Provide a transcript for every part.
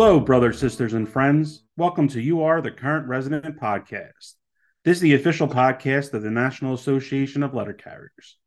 Hello, brothers, sisters, and friends. Welcome to You Are the Current Resident podcast. This is the official podcast of the National Association of Letter Carriers,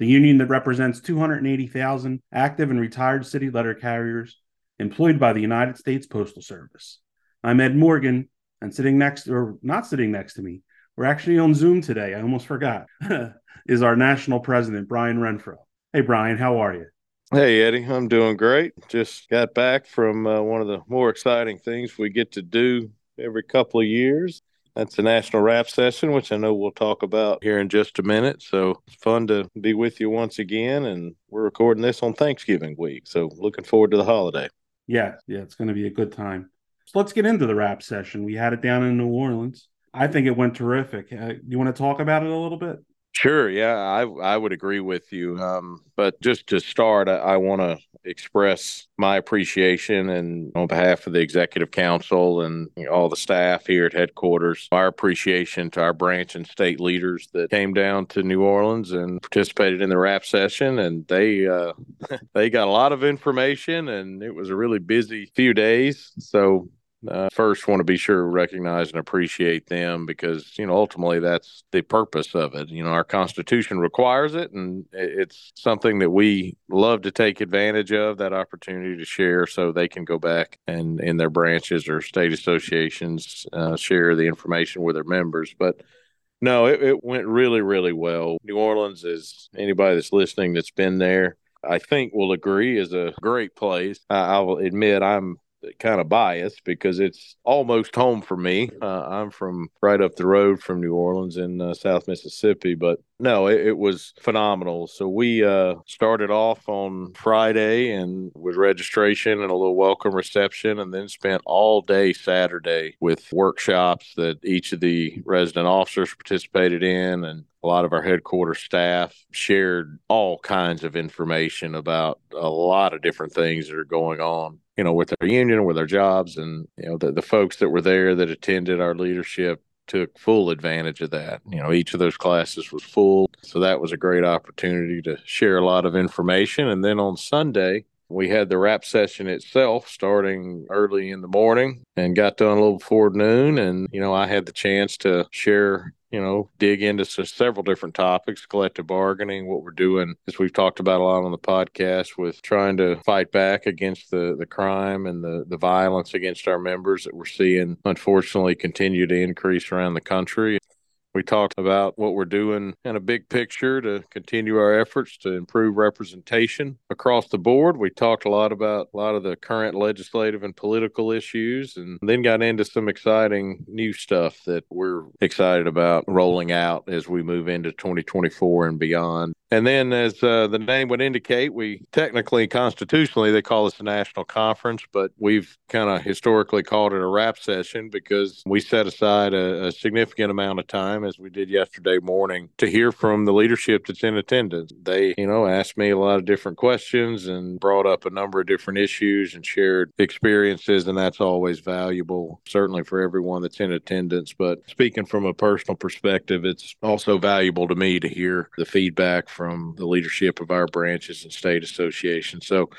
the union that represents 280,000 active and retired city letter carriers employed by the United States Postal Service. I'm Ed Morgan, and sitting next, or not sitting next to me, we're actually on Zoom today. I almost forgot. is our national president, Brian Renfroe. Hey, Brian, how are you? Hey, Eddie, I'm doing great. Just got back from uh, one of the more exciting things we get to do every couple of years. That's the National Rap Session, which I know we'll talk about here in just a minute. So it's fun to be with you once again. And we're recording this on Thanksgiving week. So looking forward to the holiday. Yeah, yeah, it's going to be a good time. So let's get into the rap session. We had it down in New Orleans. I think it went terrific. Uh, you want to talk about it a little bit? Sure. Yeah, I I would agree with you. Um, but just to start, I, I want to express my appreciation and on behalf of the executive council and all the staff here at headquarters, our appreciation to our branch and state leaders that came down to New Orleans and participated in the rap session. And they uh, they got a lot of information, and it was a really busy few days. So uh, first want to be sure to recognize and appreciate them because you know ultimately that's the purpose of it. You know our constitution requires it and it's something that we love to take advantage of that opportunity to share so they can go back and in their branches or state associations uh, share the information with their members. But no it, it went really really well. New orleans is anybody that's listening that's been there I think will agree is a great place. I'll admit I'm kind of biased because it's almost home for me. Uh, I'm from right up the road from New Orleans in uh, South Mississippi, but no, it, it was phenomenal. So we uh, started off on Friday and with registration and a little welcome reception, and then spent all day Saturday with workshops that each of the resident officers participated in and a lot of our headquarters staff shared all kinds of information about a lot of different things that are going on you know, with their union, with their jobs, and you know, the, the folks that were there that attended our leadership took full advantage of that. You know, each of those classes was full, so that was a great opportunity to share a lot of information. And then on Sunday, we had the rap session itself starting early in the morning and got done a little before noon. And, you know, I had the chance to share you know, dig into several different topics, collective bargaining, what we're doing, as we've talked about a lot on the podcast, with trying to fight back against the, the crime and the, the violence against our members that we're seeing, unfortunately, continue to increase around the country. We talked about what we're doing in a big picture to continue our efforts to improve representation across the board. We talked a lot about a lot of the current legislative and political issues, and then got into some exciting new stuff that we're excited about rolling out as we move into 2024 and beyond. And then, as uh, the name would indicate, we technically, constitutionally, they call this a national conference, but we've kind of historically called it a rap session because we set aside a, a, significant amount of time, as we did yesterday morning, to hear from the leadership that's in attendance. They, you know, asked me a lot of different questions and brought up a number of different issues and shared experiences, and that's always valuable, certainly for everyone that's in attendance. But speaking from a personal perspective, it's also valuable to me to hear the feedback from the leadership of our branches and state associations. So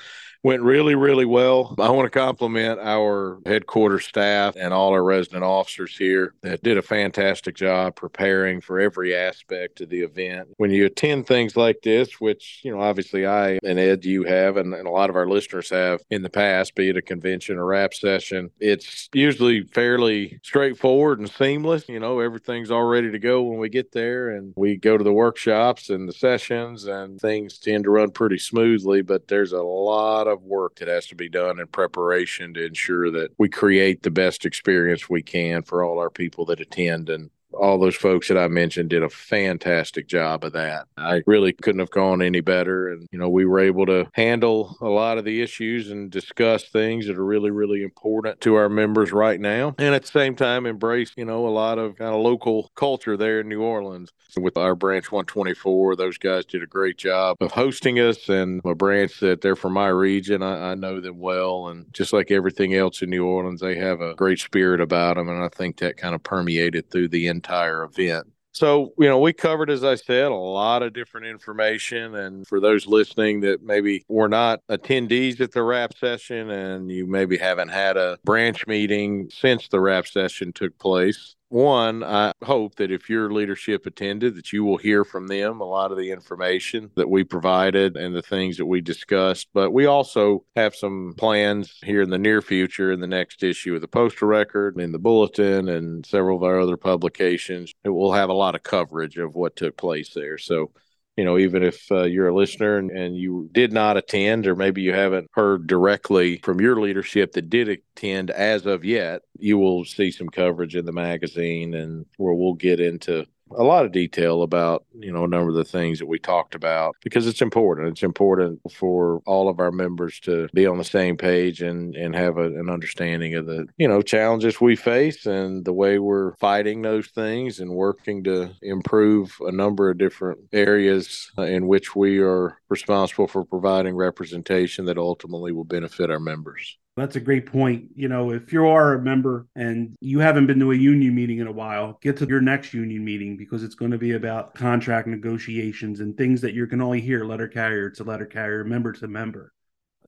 went really, really well. I want to compliment our headquarters staff and all our resident officers here that did a fantastic job preparing for every aspect of the event. When you attend things like this, which, you know, obviously I and Ed, you have, and, and a lot of our listeners have in the past, be it a convention or rap session, it's usually fairly straightforward and seamless. You know, everything's all ready to go when we get there and we go to the workshops and the sessions and things tend to run pretty smoothly, but there's a lot lot of work that has to be done in preparation to ensure that we create the best experience we can for all our people that attend and all those folks that I mentioned did a fantastic job of that. I really couldn't have gone any better. And, you know, we were able to handle a lot of the issues and discuss things that are really, really important to our members right now. And at the same time, embrace, you know, a lot of kind of local culture there in New Orleans. With our branch 124, those guys did a great job of hosting us and a branch that they're from my region. I, I know them well. And just like everything else in New Orleans, they have a great spirit about them. And I think that kind of permeated through the entire event. So, you know, we covered, as I said, a lot of different information. And for those listening that maybe were not attendees at the RAP session and you maybe haven't had a branch meeting since the RAP session took place, one, I hope that if your leadership attended, that you will hear from them a lot of the information that we provided and the things that we discussed. But we also have some plans here in the near future in the next issue of the Postal Record, in the Bulletin, and several of our other publications. It will have a lot of coverage of what took place there. So you know, even if uh, you're a listener and, and, you did not attend, or maybe you haven't heard directly from your leadership that did attend as of yet, you will see some coverage in the magazine and where we'll get into a lot of detail about you know a number of the things that we talked about because it's important. It's important for all of our members to be on the same page and and have a, an understanding of the you know challenges we face and the way we're fighting those things and working to improve a number of different areas uh, in which we are responsible for providing representation that ultimately will benefit our members that's a great point. You know, if you are a member and you haven't been to a union meeting in a while, get to your next union meeting because it's going to be about contract negotiations and things that you can only hear letter carrier to letter carrier, member to member.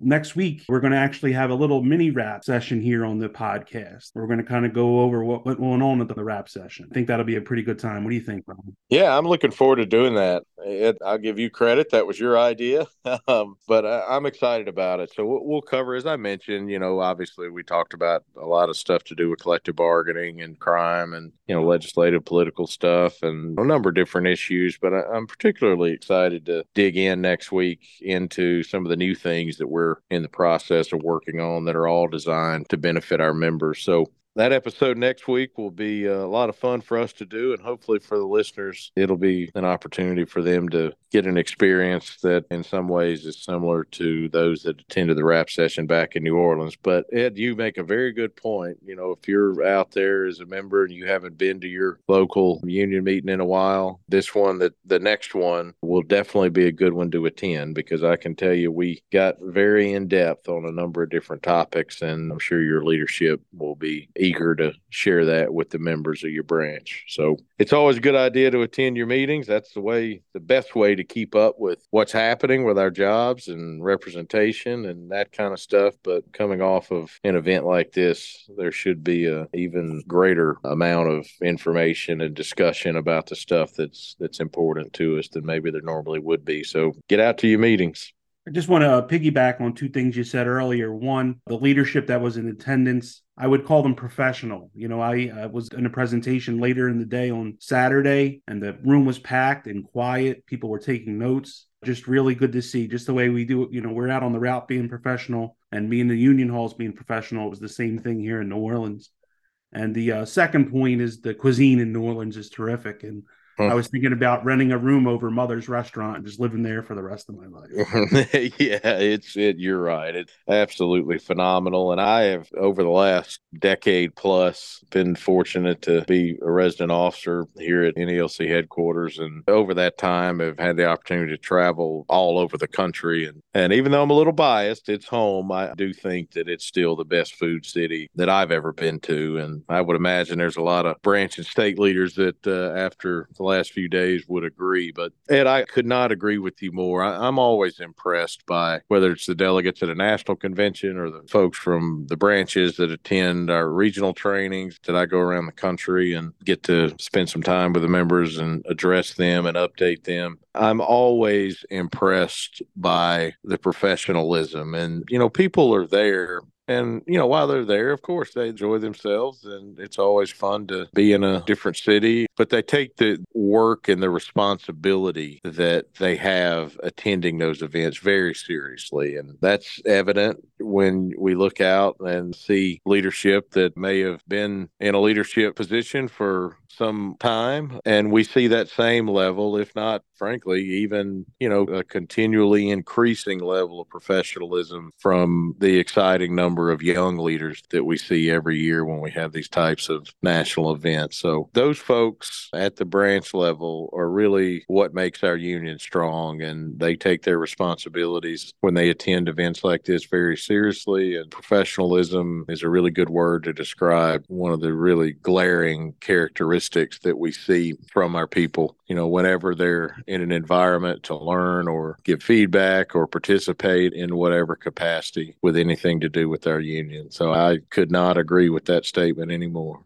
Next week, we're going to actually have a little mini rap session here on the podcast. We're going to kind of go over what went on at the rap session. I think that'll be a pretty good time. What do you think, Ron? Yeah, I'm looking forward to doing that. It, I'll give you credit. That was your idea. um, but I, am excited about it. So we'll, we'll cover, as I mentioned, you know, obviously we talked about a lot of stuff to do with collective bargaining and crime and, you know, legislative, political stuff and a number of different issues. But I, I'm particularly excited to dig in next week into some of the new things that we're in the process of working on that are all designed to benefit our members. So that episode next week will be uh, a lot of fun for us to do and hopefully for the listeners it'll be an opportunity for them to get an experience that in some ways is similar to those that attended the rap session back in new orleans. But ed you make a very good point. You know if you're out there as a member and you haven't been to your local union meeting in a while this one that the next one will definitely be a good one to attend because i can tell you we got very in depth on a number of different topics and i'm sure your leadership will be eager to share that with the members of your branch. So it's always a good idea to attend your meetings. That's the way, the best way to keep up with what's happening with our jobs and representation and that kind of stuff. But coming off of an event like this, there should be a even greater amount of information and discussion about the stuff that's that's important to us than maybe there normally would be. So get out to your meetings. I just want to piggyback on two things you said earlier. One, the leadership that was in attendance, I would call them professional. You know, I, I was in a presentation later in the day on Saturday, and the room was packed and quiet. People were taking notes. Just really good to see, just the way we do it. You know, we're out on the route being professional, and me in the union halls being professional. It was the same thing here in New Orleans. And the uh, second point is the cuisine in New Orleans is terrific. And I was thinking about renting a room over Mother's restaurant and just living there for the rest of my life. yeah, it's it. You're right. It's absolutely phenomenal. And I have over the last decade plus been fortunate to be a resident officer here at NALC headquarters, and over that time have had the opportunity to travel all over the country. And and even though I'm a little biased, it's home. I do think that it's still the best food city that I've ever been to, and I would imagine there's a lot of branch and state leaders that uh, after the last few days would agree. But Ed, I could not agree with you more. I, am always impressed by whether it's the delegates at a national convention or the folks from the branches that attend our regional trainings that I go around the country and get to spend some time with the members and address them and update them. I'm always impressed by the professionalism and you know people are there and, you know, while they're there, of course, they enjoy themselves and it's always fun to be in a different city. But they take the work and the responsibility that they have attending those events very seriously. And that's evident when we look out and see leadership that may have been in a leadership position for some time. And we see that same level, if not, frankly, even, you know, a continually increasing level of professionalism from the exciting number of young leaders that we see every year when we have these types of national events. So those folks at the branch level are really what makes our union strong. And they take their responsibilities when they attend events like this very seriously seriously, and professionalism is a really good word to describe one of the really glaring characteristics that we see from our people. You know, whenever they're in an environment to learn or give feedback or participate in whatever capacity with anything to do with our union. So I could not agree with that statement anymore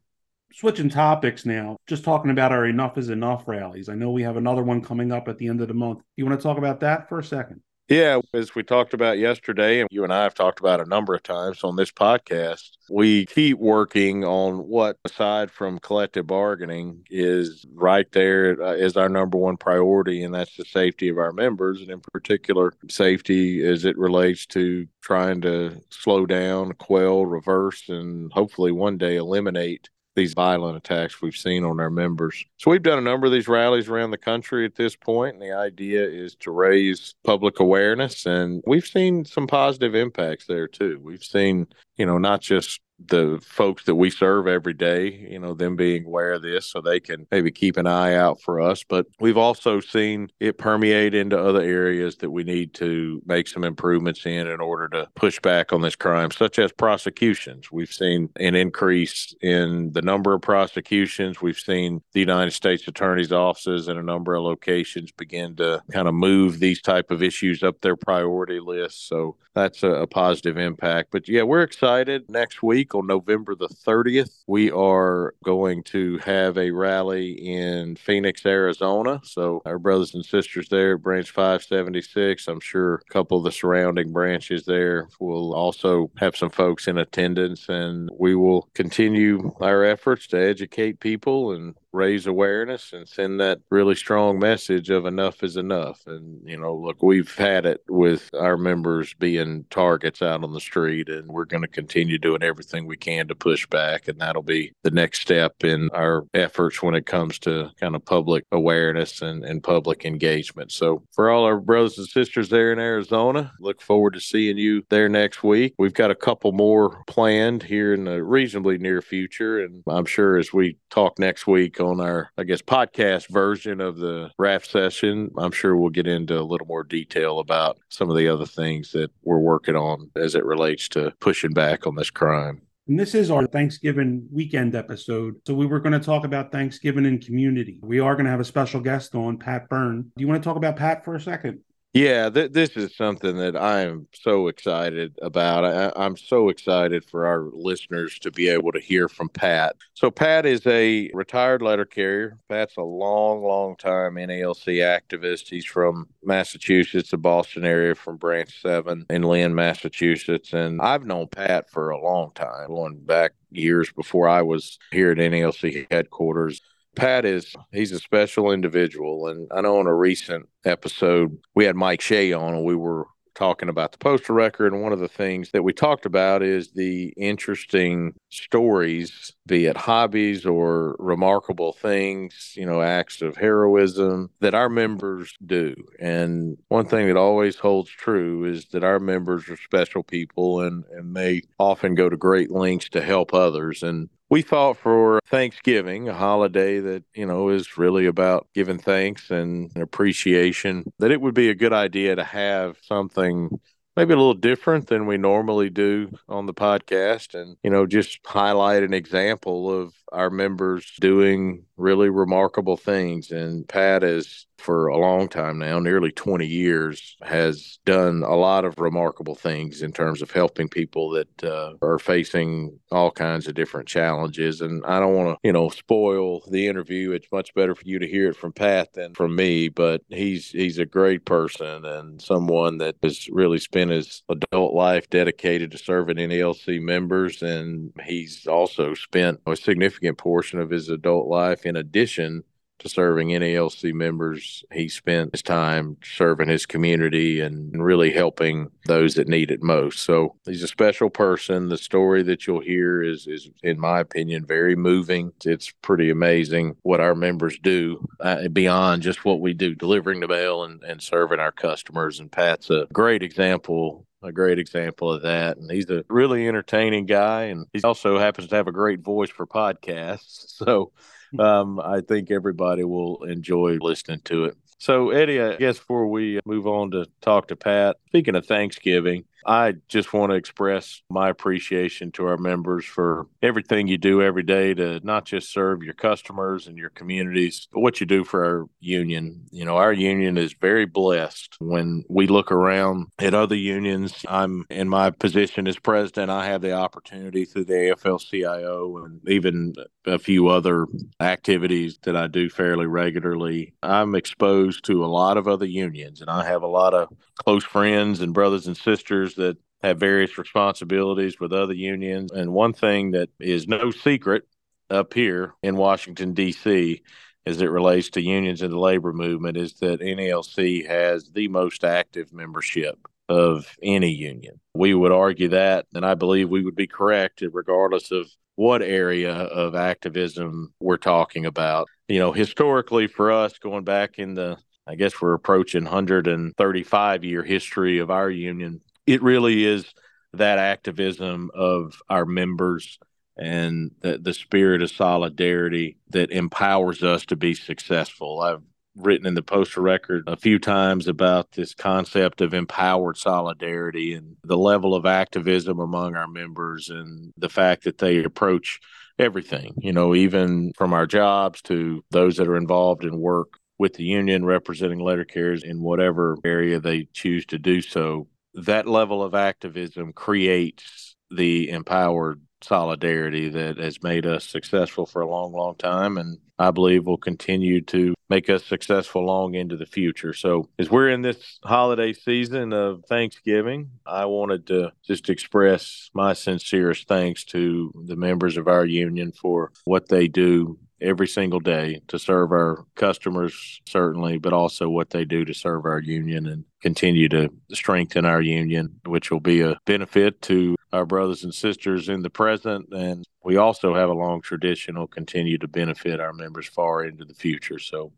switching topics now, just talking about our Enough is Enough rallies. I know we have another one coming up at the end of the month. You want to talk about that for a second? Yeah, as we talked about yesterday, and you and I have talked about a number of times on this podcast, we keep working on what, aside from collective bargaining, is right there uh, is our number one priority, and that's the safety of our members, and in particular, safety as it relates to trying to slow down, quell, reverse, and hopefully one day eliminate these violent attacks we've seen on our members. So we've done a number of these rallies around the country at this point, and the idea is to raise public awareness. And we've seen some positive impacts there too. We've seen, you know, not just the folks that we serve every day, you know, them being aware of this so they can maybe keep an eye out for us. But we've also seen it permeate into other areas that we need to make some improvements in in order to push back on this crime, such as prosecutions. We've seen an increase in the number of prosecutions. We've seen the United States Attorney's offices in a number of locations begin to kind of move these type of issues up their priority list. So that's a, a positive impact. But yeah, we're excited next week on November the 30th. We are going to have a rally in Phoenix, Arizona. So, our brothers and sisters there, Branch 576, I'm sure a couple of the surrounding branches there will also have some folks in attendance, and we will continue our efforts to educate people and raise awareness and send that really strong message of enough is enough. And, you know, look, we've had it with our members being targets out on the street, and we're going to continue doing everything we can to push back. And that'll be the next step in our efforts when it comes to kind of public awareness and, and public engagement. So, for all our brothers and sisters there in Arizona, look forward to seeing you there next week. We've got a couple more planned here in the reasonably near future. And I'm sure as we talk next week, on our, I guess, podcast version of the RAP session. I'm sure we'll get into a little more detail about some of the other things that we're working on as it relates to pushing back on this crime. And this is our Thanksgiving weekend episode. So we were going to talk about Thanksgiving and community. We are going to have a special guest on, Pat Byrne. Do you want to talk about Pat for a second? Yeah, th- this is something that I am so excited about. I- am so excited for our listeners to be able to hear from Pat. So, Pat is a retired letter carrier. Pat's a long, long time NALC activist. He's from Massachusetts, the Boston area, from Branch 7 in Lynn, Massachusetts. And I've known Pat for a long time, going back years before I was here at NALC headquarters. Pat is he's a special individual, and I know on a recent episode we had Mike Shea on, and we were talking about the postal record. And one of the things that we talked about is the interesting stories, be it hobbies or remarkable things, you know, acts of heroism that our members do. And one thing that always holds true is that our members are special people and, and they often go to great lengths to help others. And we thought for Thanksgiving, a holiday that, you know, is really about giving thanks and appreciation, that it would be a good idea to have something maybe a little different than we normally do on the podcast and, you know, just highlight an example of our members doing really remarkable things. And Pat is, for a long time now, nearly 20 years, has done a lot of remarkable things in terms of helping people that uh, are facing all kinds of different challenges. And I don't want to, you know, spoil the interview. It's much better for you to hear it from Pat than from me, but he's he's a great person and someone that has really spent his adult life dedicated to serving NALC members. And he's also spent a significant significant portion of his adult life in addition to serving NALC members. He spent his time serving his community and really helping those that need it most. So he's a special person. The story that you'll hear is, is in my opinion, very moving. It's pretty amazing what our members do uh, beyond just what we do, delivering the mail and, and serving our customers. And Pat's a great example a great example of that. And he's a really entertaining guy, and he also happens to have a great voice for podcasts. So um, I think everybody will enjoy listening to it. So, Eddie, I guess before we move on to talk to Pat, speaking of Thanksgiving, I just want to express my appreciation to our members for everything you do every day to not just serve your customers and your communities, but what you do for our union. You know, our union is very blessed when we look around at other unions. I'm in my position as president, I have the opportunity through the AFL CIO and even a few other activities that I do fairly regularly. I'm exposed to a lot of other unions, and I have a lot of close friends and brothers and sisters that have various responsibilities with other unions. And one thing that is no secret up here in Washington, D.C., as it relates to unions and the labor movement, is that NALC has the most active membership of any union. We would argue that, and I believe we would be correct, regardless of what area of activism we're talking about. You know, historically for us, going back in the, I guess we're approaching 135 year history of our union, it really is that activism of our members and the, the spirit of solidarity that empowers us to be successful. I've written in the Postal Record a few times about this concept of empowered solidarity and the level of activism among our members and the fact that they approach everything, you know, even from our jobs to those that are involved in work with the union representing letter carriers in whatever area they choose to do so. That level of activism creates the empowered solidarity that has made us successful for a long, long time. And I believe will continue to make us successful long into the future. So, as we're in this holiday season of Thanksgiving, I wanted to just express my sincerest thanks to the members of our union for what they do every single day to serve our customers, certainly, but also what they do to serve our union and continue to strengthen our union, which will be a benefit to our brothers and sisters in the present. And we also have a long tradition will continue to benefit our members far into the future. So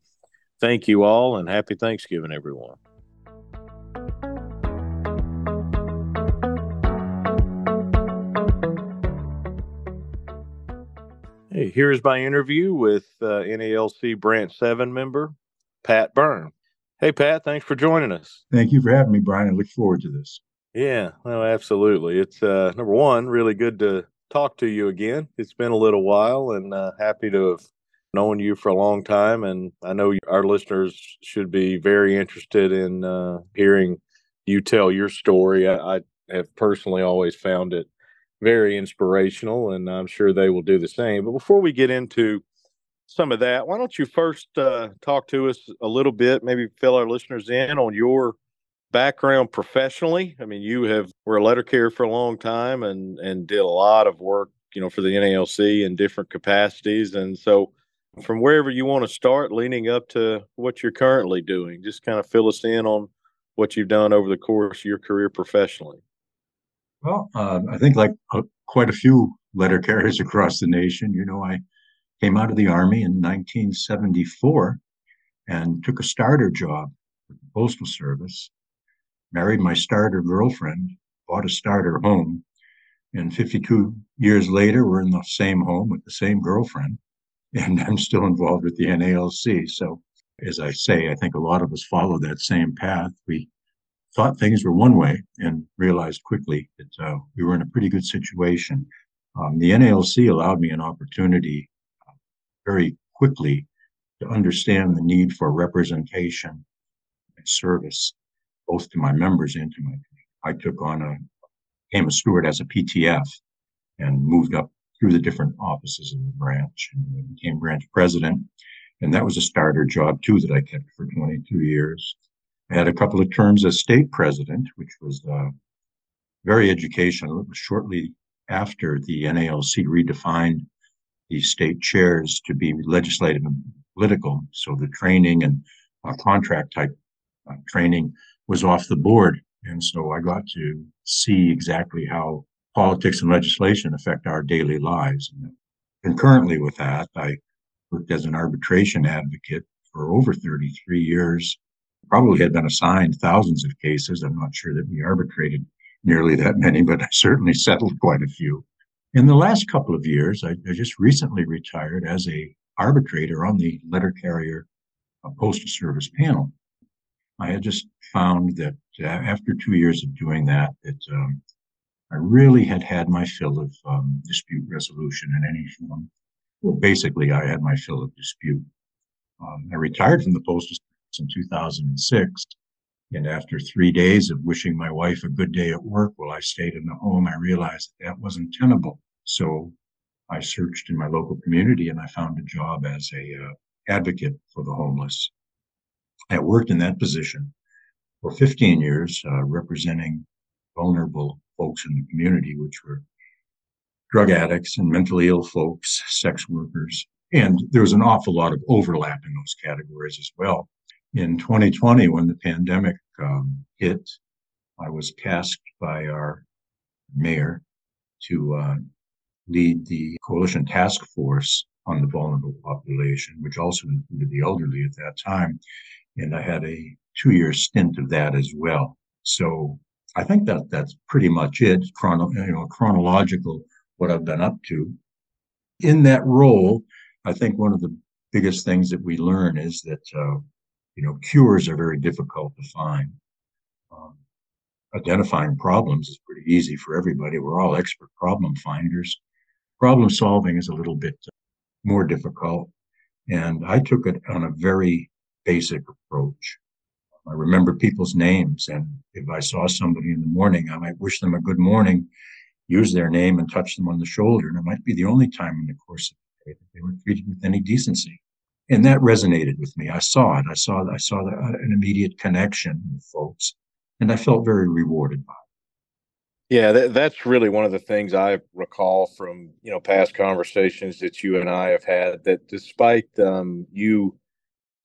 thank you all and happy Thanksgiving, everyone. Hey, here's my interview with uh, NALC Branch 7 member Pat Byrne. Hey, Pat, thanks for joining us. Thank you for having me, Brian. I look forward to this. Yeah, no, absolutely. It's uh, number one, really good to talk to you again. It's been a little while, and uh, happy to have known you for a long time. And I know our listeners should be very interested in uh, hearing you tell your story. I, I have personally always found it very inspirational, and I'm sure they will do the same. But before we get into some of that, why don't you first uh, talk to us a little bit, maybe fill our listeners in on your background professionally. I mean, you have were a letter carrier for a long time and and did a lot of work, you know, for the NALC in different capacities. And so, from wherever you want to start, leading up to what you're currently doing, just kind of fill us in on what you've done over the course of your career professionally. Well, uh, I think like uh, quite a few letter carriers across the nation, you know, I came out of the Army in 1974 and took a starter job with the Postal Service married my starter girlfriend, bought a starter home, and 52 years later, we're in the same home with the same girlfriend, and I'm still involved with the NALC. So, as I say, I think a lot of us follow that same path. We thought things were one way and realized quickly that uh, we were in a pretty good situation. Um, the NALC allowed me an opportunity uh, very quickly to understand the need for representation and service both to my members and to my I took on a became a steward as a PTF and moved up through the different offices in the branch and became branch president. And that was a starter job too that I kept for 22 years. Had a couple of terms as state president, which was uh, very educational. It was shortly after the NALC redefined the state chairs to be legislative and political. So the training and uh, contract type uh, training was off the board. And so I got to see exactly how politics and legislation affect our daily lives. And concurrently with that, I worked as an arbitration advocate for over 33 years. Probably had been assigned thousands of cases. I'm not sure that we arbitrated nearly that many, but I certainly settled quite a few. In the last couple of years, I, I just recently retired as a arbitrator on the letter carrier uh, postal service panel. I had just found that after two years of doing that, that um, I really had had my fill of um, dispute resolution in any form. Well, basically, I had my fill of dispute. Um, I retired from the postal in 2006, and after three days of wishing my wife a good day at work while I stayed in the home, I realized that that wasn't tenable. So I searched in my local community and I found a job as a uh, advocate for the homeless. I worked in that position for 15 years, uh, representing vulnerable folks in the community, which were drug addicts and mentally ill folks, sex workers. And there was an awful lot of overlap in those categories as well. In 2020, when the pandemic um, hit, I was tasked by our mayor to uh, lead the coalition task force on the vulnerable population, which also included the elderly at that time. And I had a two year stint of that as well. So I think that that's pretty much it, chrono, you know, chronological, what I've been up to. In that role, I think one of the biggest things that we learn is that, uh, you know, cures are very difficult to find. Um, identifying problems is pretty easy for everybody. We're all expert problem finders. Problem solving is a little bit more difficult. And I took it on a very basic approach. I remember people's names. And if I saw somebody in the morning, I might wish them a good morning, use their name and touch them on the shoulder. And it might be the only time in the course of the day that they were treated with any decency. And that resonated with me. I saw it. I saw, that I saw the, uh, an immediate connection with folks and I felt very rewarded by it. Yeah, that, that's really one of the things I recall from you know past conversations that you and I have had. That despite um, you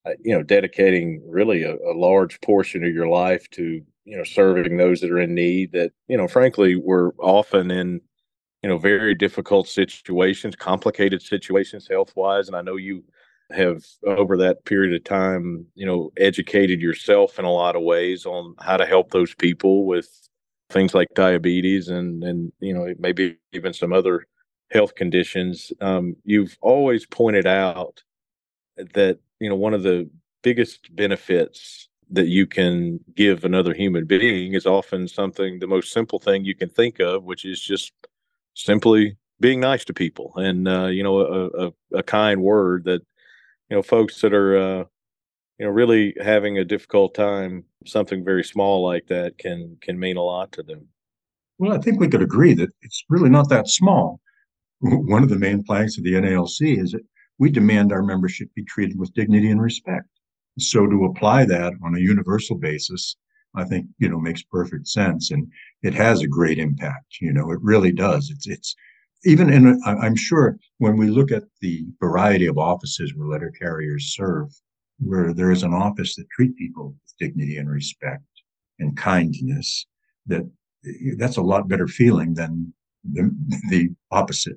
uh, you know, dedicating really a, a, large portion of your life to, you know, serving those that are in need that, you know, frankly, were often in, you know, very difficult situations, complicated situations health wise. And I know you have over that period of time, you know, educated yourself in a lot of ways on how to help those people with things like diabetes and, and, you know, maybe even some other health conditions. Um, you've always pointed out that you know one of the biggest benefits that you can give another human being is often something the most simple thing you can think of which is just simply being nice to people and uh, you know a, a, a, kind word that you know folks that are uh, you know really having a difficult time something very small like that can can mean a lot to them well i think we could agree that it's really not that small one of the main planks of the nalc is that we demand our membership be treated with dignity and respect. So to apply that on a universal basis, I think, you know, makes perfect sense. And it has a great impact. You know, it really does. It's, it's, even in, I'm sure when we look at the variety of offices where letter carriers serve, where there is an office that treat people with dignity and respect and kindness, that that's a lot better feeling than the, the opposite.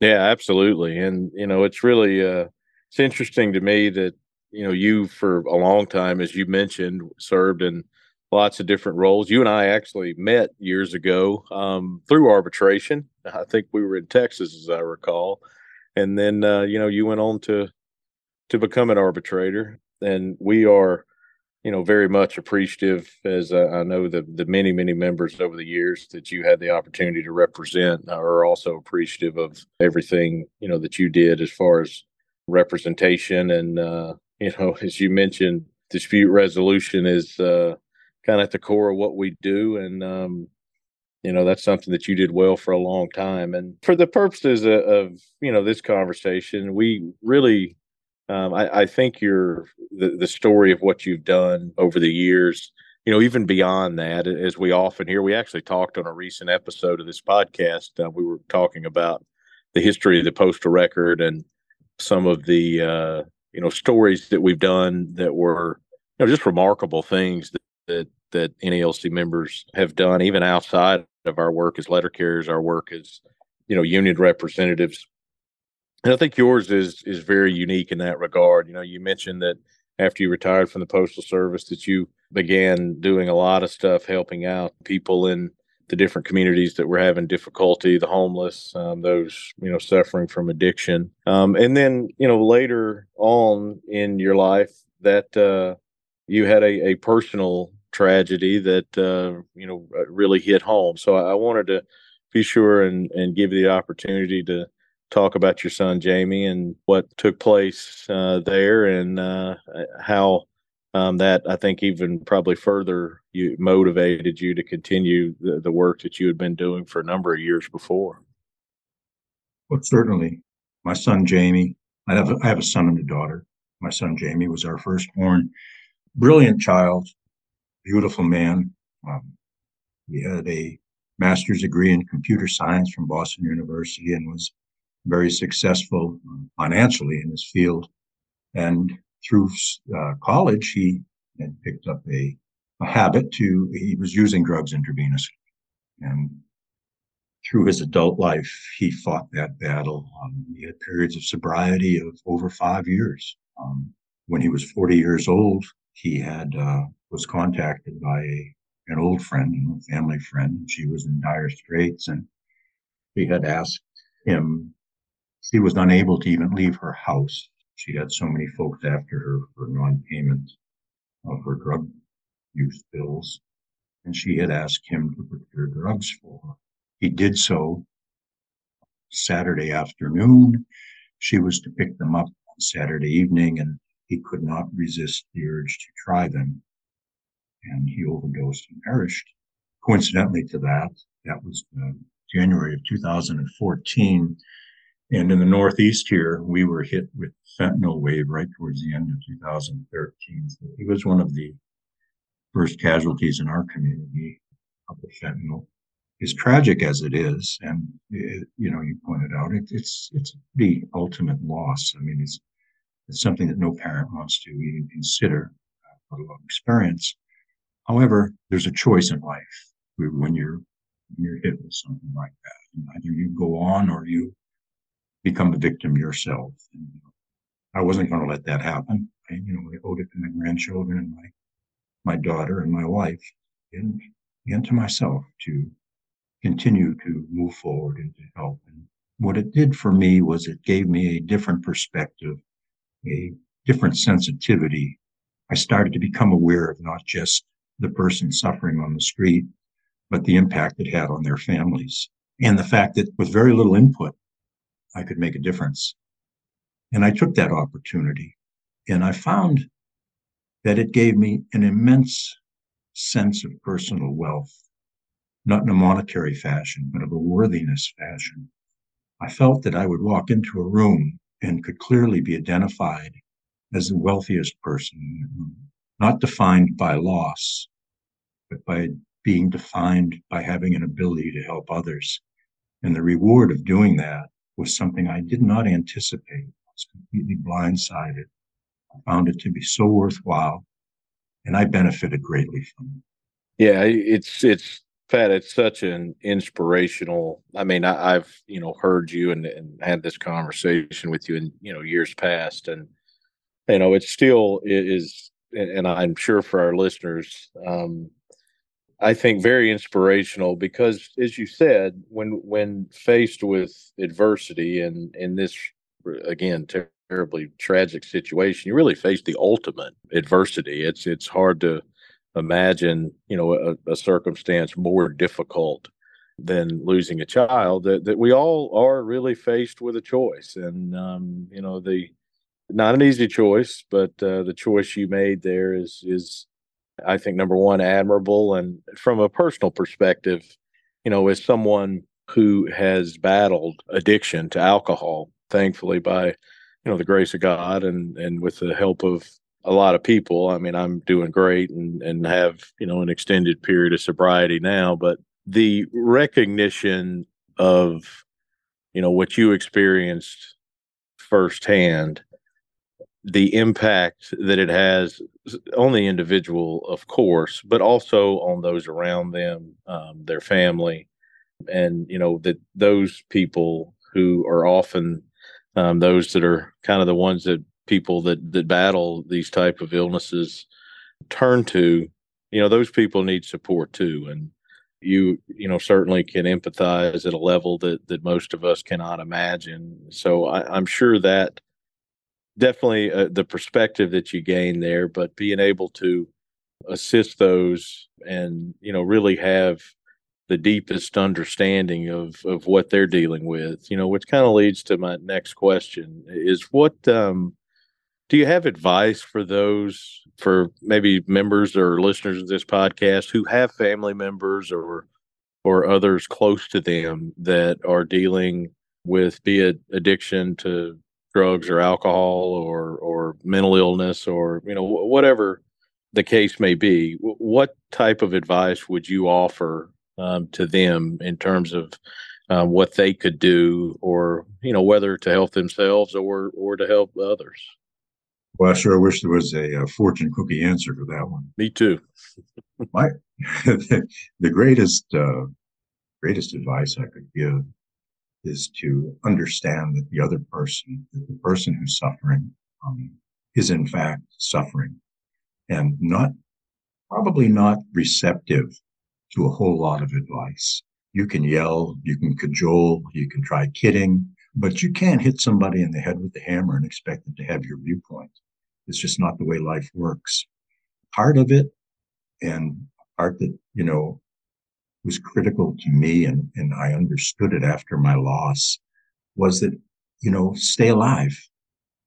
Yeah, absolutely. And you know, it's really uh it's interesting to me that you know you for a long time as you mentioned served in lots of different roles. You and I actually met years ago um through arbitration. I think we were in Texas as I recall. And then uh you know, you went on to to become an arbitrator. And we are you know, very much appreciative as uh, I know the the many many members over the years that you had the opportunity to represent. Are also appreciative of everything you know that you did as far as representation. And uh, you know as you mentioned dispute resolution is uh, kind of at the core of what we do. And um, you know that's something that you did well for a long time and for the purposes of, of you know this conversation we really um, I, I, think your the, the story of what you've done over the years, you know, even beyond that, as we often hear, we actually talked on a recent episode of this podcast. Uh, we were talking about the history of the postal record and some of the uh, you know stories that we've done that were you know just remarkable things that that, that NALC members have done, even outside of our work as letter carriers, our work as you know union representatives and I think yours is is very unique in that regard. You know, you mentioned that after you retired from the postal service, that you began doing a lot of stuff helping out people in the different communities that were having difficulty, the homeless, um, those you know suffering from addiction, um, and then you know later on in your life that uh, you had a, a personal tragedy that uh, you know really hit home. So I, I wanted to be sure and and give you the opportunity to talk about your son Jamie and what took place uh, there and uh, how um, that I think even probably further you motivated you to continue the, the work that you had been doing for a number of years before. Well, certainly, my son Jamie. I have I have a son and a daughter. My son Jamie was our firstborn, brilliant child, beautiful man. Um, he had a master's degree in computer science from Boston University and was very successful financially in his field. And through uh, college, he had picked up a, a habit to, he was using drugs intravenously. And through his adult life, he fought that battle. Um, he had periods of sobriety of over five years. Um, when he was 40 years old, he had uh, was contacted by a, an old friend, a family friend. She was in dire straits, and he had asked him. She was unable to even leave her house. She had so many folks after her for non-payment of her drug use bills, and she had asked him to procure drugs for her. He did so Saturday afternoon. She was to pick them up on Saturday evening, and he could not resist the urge to try them. And he overdosed and perished. Coincidentally to that, that was uh, January of 2014. And in the Northeast here, we were hit with fentanyl wave right towards the end of 2013. So he was one of the first casualties in our community of the fentanyl as tragic as it is, and it, you know, you pointed out, it, it's it's the ultimate loss. I mean, it's it's something that no parent wants to even consider, uh, let alone experience. However, there's a choice in life when you're when you're hit with something like that. Either you go on or you become the victim yourself. And, you know, I wasn't going to let that happen. I, you know, I owed it to my grandchildren and my my daughter and my wife, and and to myself to continue to move forward and to help. And what it did for me was it gave me a different perspective, a different sensitivity. I started to become aware of not just the person suffering on the street, but the impact it had on their families and the fact that with very little input, I could make a difference. And I took that opportunity and I found that it gave me an immense sense of personal wealth not in a monetary fashion, but of a worthiness fashion. I felt that I would walk into a room and could clearly be identified as the wealthiest person, not defined by loss, but by being defined by having an ability to help others. And the reward of doing that was something I did not anticipate. I was completely blindsided. I found it to be so worthwhile, and I benefited greatly from it. Yeah, it's it's Pat, it's such an inspirational. I mean, I, have you know heard you and, and had this conversation with you in you know years past, and you know it still is, and I'm sure for our listeners, um, I think very inspirational because, as you said, when when faced with adversity and in this again terribly tragic situation, you really face the ultimate adversity. It's it's hard to imagine, you know, a, a circumstance more difficult than losing a child that, that we all are really faced with a choice. And um, you know the not an easy choice but uh, the choice you made there is is i think number one admirable. And from a personal perspective you know as someone who has battled addiction to alcohol thankfully by you know the grace of god and and with the help of a lot of people. I mean, I'm doing great and, and have, you know, an extended period of sobriety now, but the recognition of, you know, what you experienced firsthand, the impact that it has on the individual, of course, but also on those around them, um, their family, and, you know, that those people who are often um, those that are kind of the ones that people that that battle these type of illnesses turn to you know those people need support too. And you you know certainly can empathize at a level that that most of us cannot imagine. So I, am sure that definitely uh, the perspective that you gain there but being able to assist those and you know really have the deepest understanding of of what they're dealing with you know which kind of leads to my next question is what um do you have advice for those for maybe members or listeners of this podcast who have family members or or others close to them that are dealing with be it addiction to drugs or alcohol or or mental illness or you know whatever the case may be what type of advice would you offer um, to them in terms of uh, what they could do or you know whether to help themselves or or to help others well, I sure wish there was a, a fortune cookie answer for that one. Me too. My the greatest uh, greatest advice I could give is to understand that the other person, that the person who's suffering, um, is in fact suffering, and not probably not receptive to a whole lot of advice. You can yell, you can cajole, you can try kidding, but you can't hit somebody in the head with a hammer and expect them to have your viewpoint. It's just not the way life works. Part of it, and part that, you know, was critical to me and, and I understood it after my loss was that, you know, stay alive.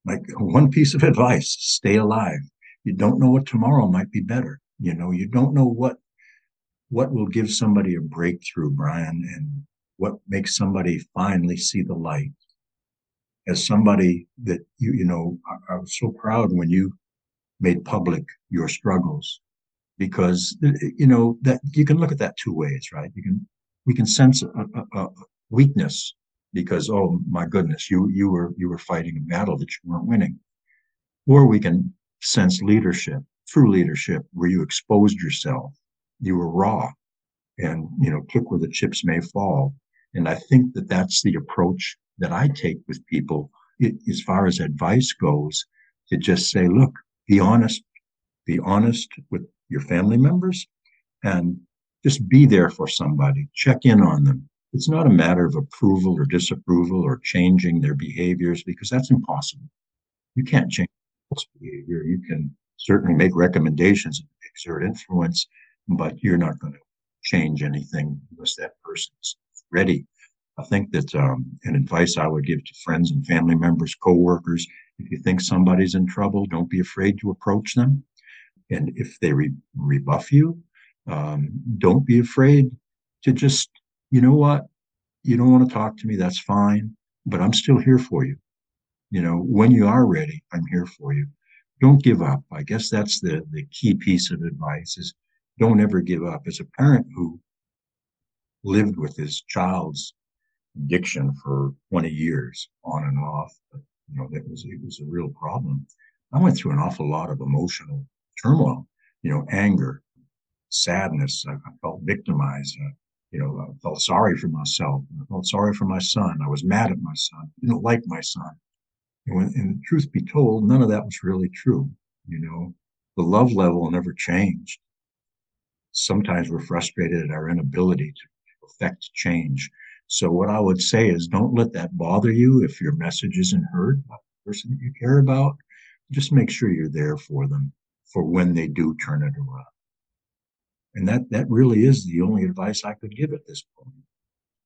Like one piece of advice, stay alive. You don't know what tomorrow might be better. You know, you don't know what what will give somebody a breakthrough, Brian, and what makes somebody finally see the light as somebody that you you know I, I, was so proud when you made public your struggles. Because uh, uh, you know that you can look at that two ways right? You can we can sense a, a, a weakness because oh my goodness you you were you were fighting a battle that you weren't winning. Or we can sense leadership true leadership where you exposed yourself you were raw and you know took where the chips may fall and i think that that's the approach that I take with people it, as far as advice goes to just say, look, be honest, be honest with your family members and just be there for somebody, check in on them. It's not a matter of approval or disapproval or changing their behaviors because that's impossible. You can't change people's behavior. You can certainly make recommendations, and exert influence, but you're not going to change anything unless that person's ready I think that um, an advice I would give to friends and family members, coworkers, if you think somebody's in trouble, don't be afraid to approach them. And if they re- rebuff you, um, don't be afraid to just, you know what, you don't want to talk to me, that's fine, but I'm still here for you. You know, when you are ready, I'm here for you. Don't give up. I guess that's the the key piece of advice is don't ever give up. As a parent who lived with his child's addiction for 20 years on and off. But, you know, that was, it was a real problem. I went through an awful lot of emotional turmoil, you know, anger, sadness. I, I felt victimized. Uh, you know, I felt sorry for myself. I felt sorry for my son. I was mad at my son. I didn't like my son. And, when, and truth be told, none of that was really true. You know, the love level never changed. Sometimes we're frustrated at our inability to affect change. So what I would say is don't let that bother you if your message isn't heard by the person that you care about. Just make sure you're there for them for when they do turn it around. And that that really is the only advice I could give at this point.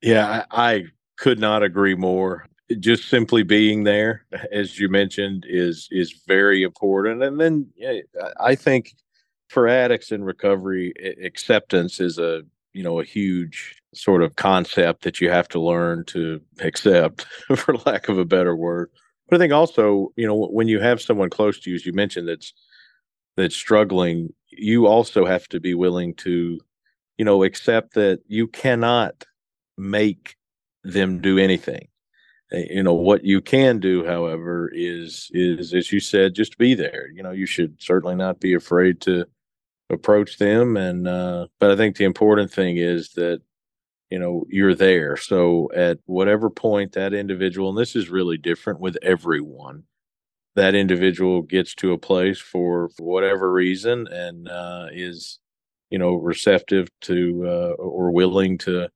Yeah, I, I could not agree more. Just simply being there, as you mentioned, is is very important. And then I think for addicts in recovery, acceptance is a you know a huge sort of concept that you have to learn to accept for lack of a better word. But i think also you know when you have someone close to you as you mentioned that's that's struggling you also have to be willing to you know accept that you cannot make them do anything. Eh, you know what you can do however is is as you said just be there. You know you should certainly not be afraid to approach them and uh but i think the important thing is that you know you're there. So at whatever point that individual and this is really different with everyone that individual gets to a place for, for whatever reason and uh is you know receptive to uh or willing to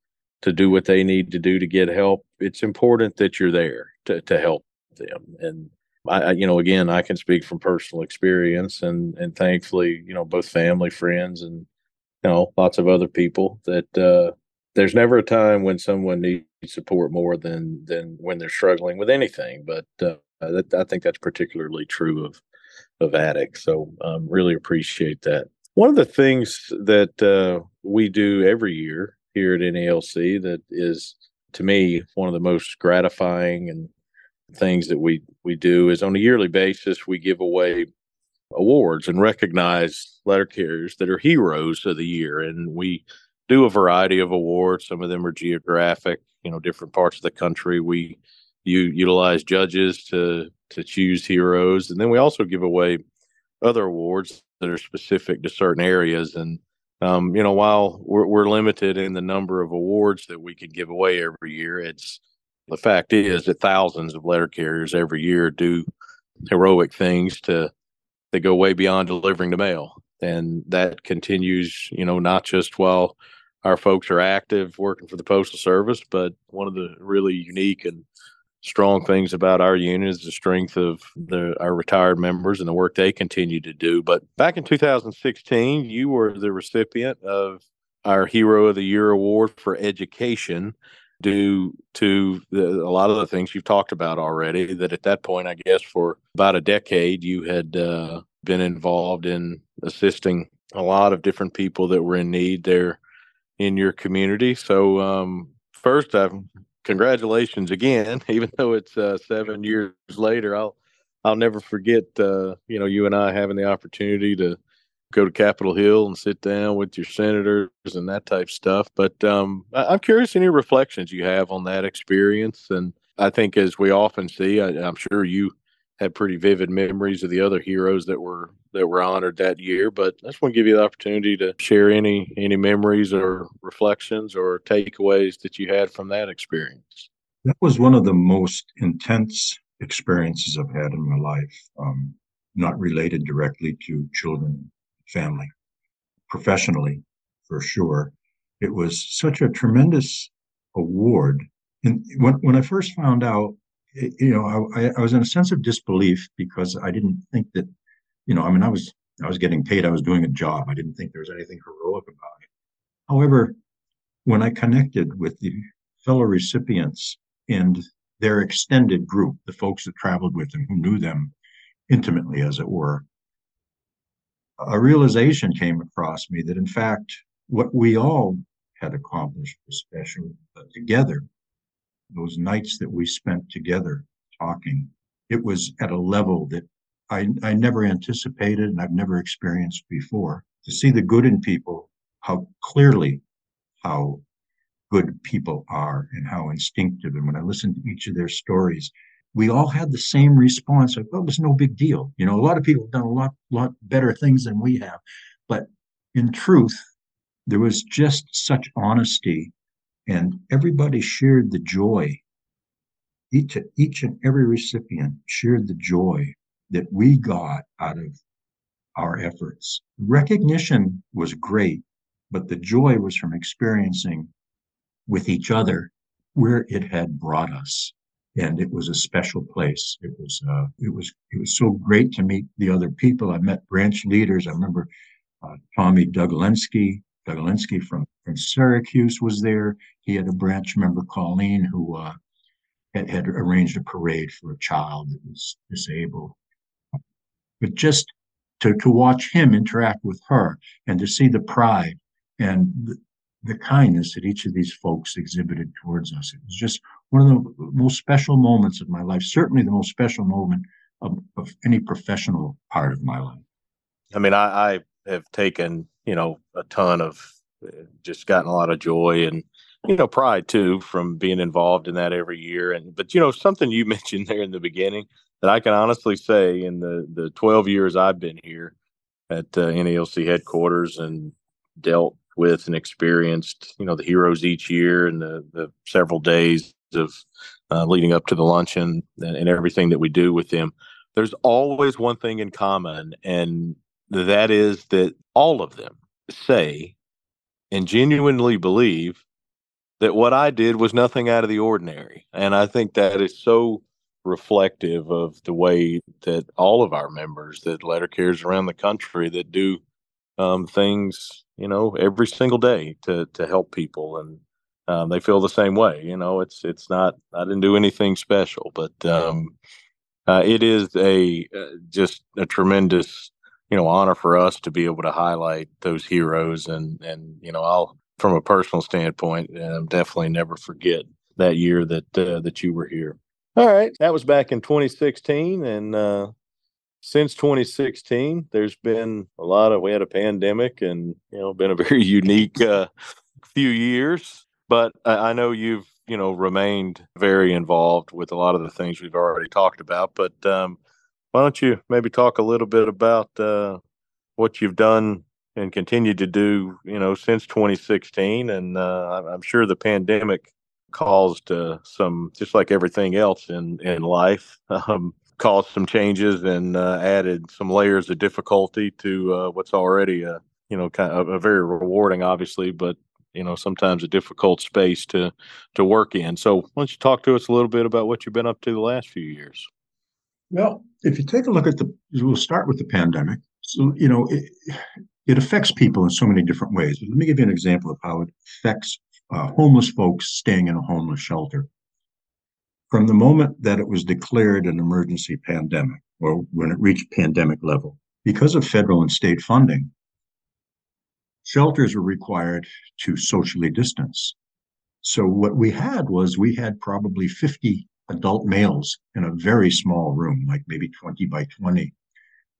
to do what they need to do to get help it's important that you're there to to help them. And I, you know, again, I can speak from personal experience, and and thankfully, you know, both family, friends, and you know, lots of other people that uh, there's never a time when someone needs support more than than when they're struggling with anything. But uh, that, I think that's particularly true of of addicts. So um, really appreciate that. One of the things that uh, we do every year here at NALC that is to me one of the most gratifying and things that we we do is on a yearly basis we give away awards and recognize letter carriers that are heroes of the year. And we do a variety of awards. Some of them are geographic you know different parts of the country. We you utilize judges to to choose heroes. And then we also give away other awards that are specific to certain areas. And um, you know while we're, we're limited in the number of awards that we can give away every year it's the fact is that thousands of letter carriers every year do heroic things to that go way beyond delivering the mail and that continues you know not just while our folks are active working for the postal service but one of the really unique and strong things about our union is the strength of the our retired members and the work they continue to do. But back in 2016, you were the recipient of our Hero of the Year award for education due to the, a lot of the things you've talked about already that at that point i guess for about a decade you had uh, been involved in assisting a lot of different people that were in need there in your community so um, first i'm congratulations again. Even though it's uh, seven years later, I'll I'll never forget. Uh, you know, you and I having the opportunity to go to Capitol Hill and sit down with your senators and that type stuff. But um, I, am curious any reflections you have on that experience. And I think, as we often see, I, I'm sure you had pretty vivid memories of the other heroes that were that were honored that year. But I just want to give you the opportunity to share any any memories or reflections or takeaways that you had from that experience. That was one of the most intense experiences I've had in my life. Um, not related directly to children, family, professionally, for sure. It was such a tremendous award. And when when I first found out you know, I, I was in a sense of disbelief because I didn't think that, you know, I mean, I was I was getting paid, I was doing a job. I didn't think there was anything heroic about it. However, when I connected with the fellow recipients and their extended group, the folks that traveled with them, who knew them intimately, as it were, a realization came across me that, in fact, what we all had accomplished was special together those nights that we spent together talking, it was at a level that I, I never anticipated and I've never experienced before. To see the good in people, how clearly how good people are and how instinctive. And when I listened to each of their stories, we all had the same response. I thought oh, it was no big deal. You know, a lot of people have done a lot, lot better things than we have. But in truth, there was just such honesty and everybody shared the joy. Each, each and every recipient shared the joy that we got out of our efforts. Recognition was great, but the joy was from experiencing with each other where it had brought us. And it was a special place. It was, uh, it was, it was so great to meet the other people. I met branch leaders. I remember uh, Tommy Dougalinsky, Dougalinsky from, from Syracuse was there. He had a branch member, Colleen, who uh, had, had arranged a parade for a child that was disabled. But just to, to watch him interact with her and to see the pride and the, the kindness that each of these folks exhibited towards us. It was just one of the most special moments of my life, certainly the most special moment of, of any professional part of my life. I mean, I, I have taken you know a ton of just gotten a lot of joy and you know pride too from being involved in that every year and but you know something you mentioned there in the beginning that I can honestly say in the the 12 years I've been here at uh, NALC headquarters and dealt with and experienced you know the heroes each year and the the several days of uh, leading up to the luncheon and, and everything that we do with them there's always one thing in common and that is that all of them say and genuinely believe that what I did was nothing out of the ordinary. And I think that is so reflective of the way that all of our members that letter carriers around the country that do um, things you know every single day to to help people and um, they feel the same way you know it's it's not i didn't do anything special but um, uh, it is a uh, just a tremendous you know honor for us to be able to highlight those heroes and and you know i'll from a personal standpoint um, definitely never forget that year that uh, that you were here. All right. That was back in 2016 and uh, since 2016 there's been a lot of we had a pandemic and you know been a very unique uh, few years but I, know you've you know remained very involved with a lot of the things we've already talked about but um, why don't you maybe talk a little bit about uh, what you've done and continued to do you know since 2016 and uh, i'm sure the pandemic caused uh, some just like everything else in in life um, caused some changes and uh, added some layers of difficulty to uh, what's already a you know kind of a very rewarding obviously but you know sometimes a difficult space to to work in. So why don't you talk to us a little bit about what you've been up to the last few years? Well if you take a look at the we'll start with the pandemic. So you know it, it affects people in so many different ways. But let me give you an example of how it affects uh, homeless folks staying in a homeless shelter. From the moment that it was declared an emergency pandemic or when it reached pandemic level because of federal and state funding shelters were required to socially distance. So what we had was we had probably 50 adult males in a very small room, like maybe 20 by 20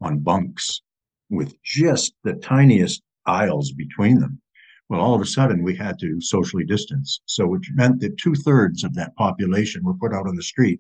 on bunks with just the tiniest aisles between them. Well, all of a sudden we had to socially distance. So which meant that two thirds of that population were put out on the street.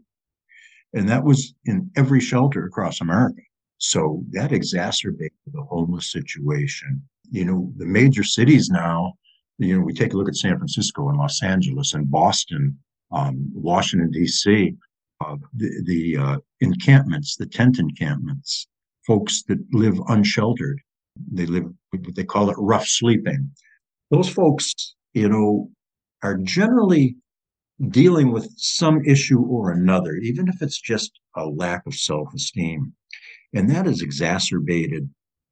And that was in every shelter across America. So that exacerbated the homeless situation you know, the major cities now, you know, we take a look at San Francisco and Los Angeles and Boston, um, Washington, D.C., uh, the, the uh, encampments, the tent encampments, folks that live unsheltered. They live, what they call it rough sleeping. Those folks, you know, are generally dealing with some issue or another, even if it's just a lack of self esteem. And that is exacerbated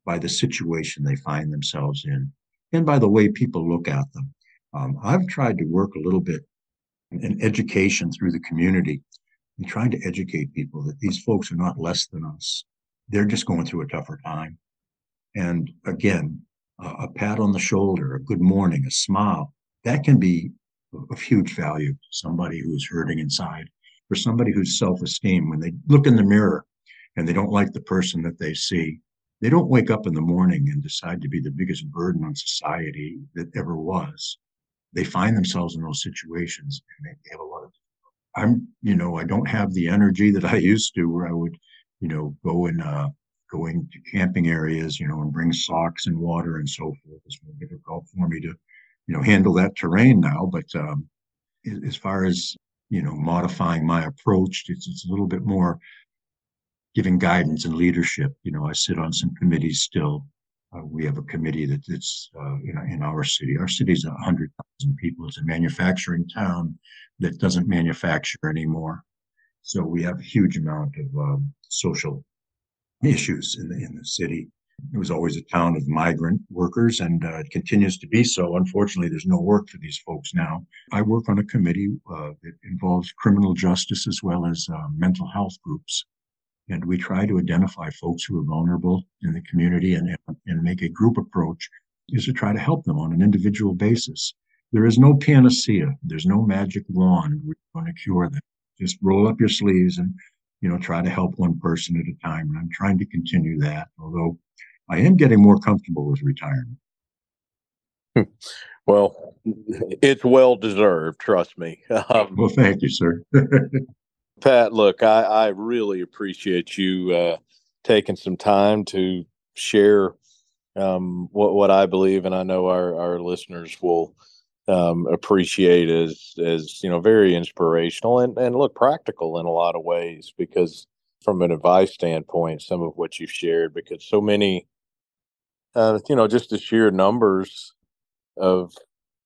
by the situation they find themselves in and by the way people look at them. Um, I've tried to work a little bit in education through the community and trying to educate people that these folks are not less than us. They're just going through a tougher time. And again, a, a pat on the shoulder, a good morning, a smile, that can be of huge value to somebody who's hurting inside. For somebody who's self esteem, when they look in the mirror and they don't like the person that they see, they don't wake up in the morning and decide to be the biggest burden on society that ever was. They find themselves in those situations and they, have a lot of. I'm, you know, I don't have the energy that I used to, where I would, you know, go and uh, going to camping areas, you know, and bring socks and water and so forth. It's more difficult for me to, you know, handle that terrain now. But um, as far as you know, modifying my approach, it's, it's a little bit more giving guidance and leadership. You know, I sit on some committees still. Uh, we have a committee that, that's uh, you know in our city. Our city is hundred thousand people. It's a manufacturing town that doesn't manufacture anymore. So we have a huge amount of um, social issues in the in the city. It was always a town of migrant workers, and uh, it continues to be so. Unfortunately, there's no work for these folks now. I work on a committee uh, that involves criminal justice as well as uh, mental health groups and we try to identify folks who are vulnerable in the community and, and make a group approach is to try to help them on an individual basis. There is no panacea. There's no magic wand we're going to cure them. Just roll up your sleeves and, you know, try to help one person at a time. And I'm trying to continue that, although I am getting more comfortable with retirement. Well, it's well deserved, trust me. Um, well, thank you, sir. Pat, look, I, I really appreciate you uh, taking some time to share um, what what I believe, and I know our our listeners will um, appreciate as as you know very inspirational and and look practical in a lot of ways because from an advice standpoint, some of what you've shared because so many, uh, you know, just the sheer numbers of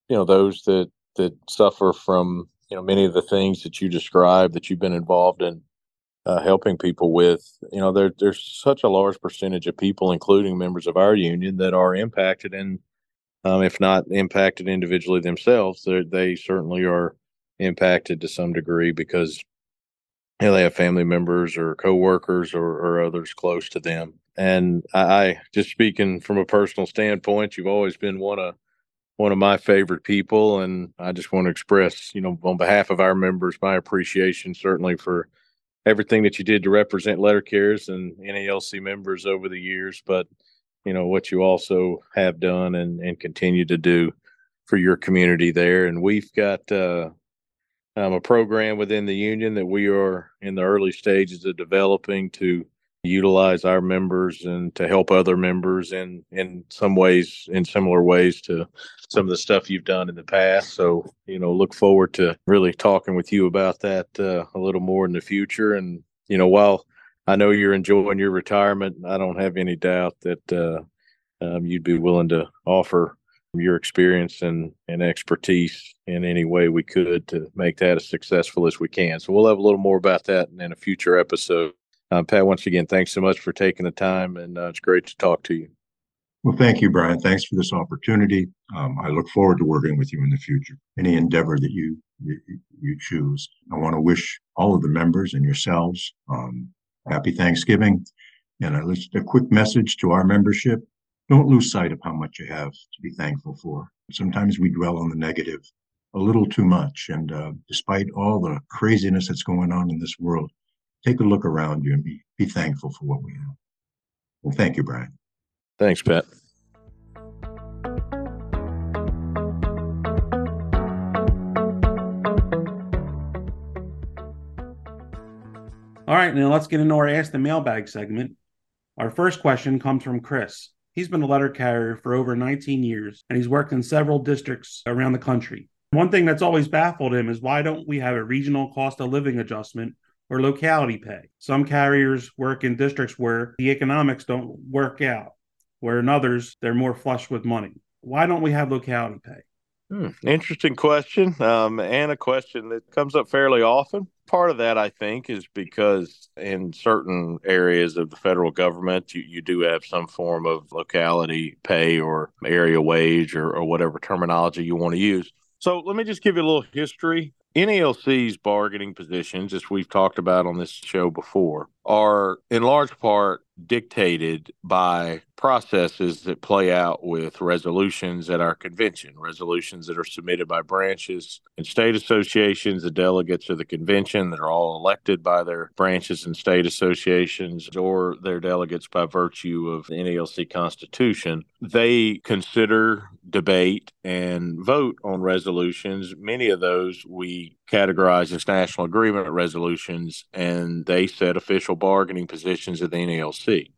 you know those that that suffer from you know many of the things that you described that you've been involved in uh, helping people with. You know, there, there's such a large percentage of people, including members of our union, that are impacted, and um, if not impacted individually themselves, they certainly are impacted to some degree because you know, they have family members or coworkers or, or others close to them. And I, I just speaking from a personal standpoint, you've always been one of one of my favorite people, and I just want to express, you know, on behalf of our members, my appreciation certainly for everything that you did to represent letter carriers and NALC members over the years, but you know what you also have done and and continue to do for your community there. And we've got uh, um, a program within the union that we are in the early stages of developing to utilize our members and to help other members in in some ways in similar ways to some of the stuff you've done in the past so you know look forward to really talking with you about that uh, a little more in the future and you know while i know you're enjoying your retirement i don't have any doubt that uh, um, you'd be willing to offer your experience and, and expertise in any way we could to make that as successful as we can. So we'll have a little more about that in a future episode. Uh, Pat, once again, thanks so much for taking the time, and uh, it's great to talk to you. Well, thank you, Brian. Thanks for this opportunity. Um, I look forward to working with you in the future. Any endeavor that you you, choose. I want to wish all of the members and yourselves um, happy Thanksgiving, and I a, a quick message to our membership: don't lose sight of how much you have to be thankful for. Sometimes we dwell on the negative a little too much, and uh, despite all the craziness that's going on in this world, take a look around you and be be thankful for what we have. Well, thank you, Brian. Thanks, Pat. All right, now let's get into our Ask the Mailbag segment. Our first question comes from Chris. He's been a letter carrier for over 19 years and he's worked in several districts around the country. One thing that's always baffled him is why don't we have a regional cost of living adjustment or locality pay. Some carriers work in districts where the economics don't work out, where in others they're more flush with money. Why don't we have locality pay? Hmm, interesting question, um, and a question that comes up fairly often. Part of that, I think, is because in certain areas of the federal government, you, you do have some form of locality pay or area wage or, or whatever terminology you want to use. So let me just give you a little history NALC's bargaining positions, as we've talked about on this show before, are in large part dictated by processes that play out with resolutions at our convention, resolutions that are submitted by branches and state associations, the delegates of the convention that are all elected by their branches and state associations or their delegates by virtue of the NALC Constitution. They consider, debate, and vote on resolutions. Many of those we categorize as national agreement resolutions, and they set official bargaining positions of the NALC.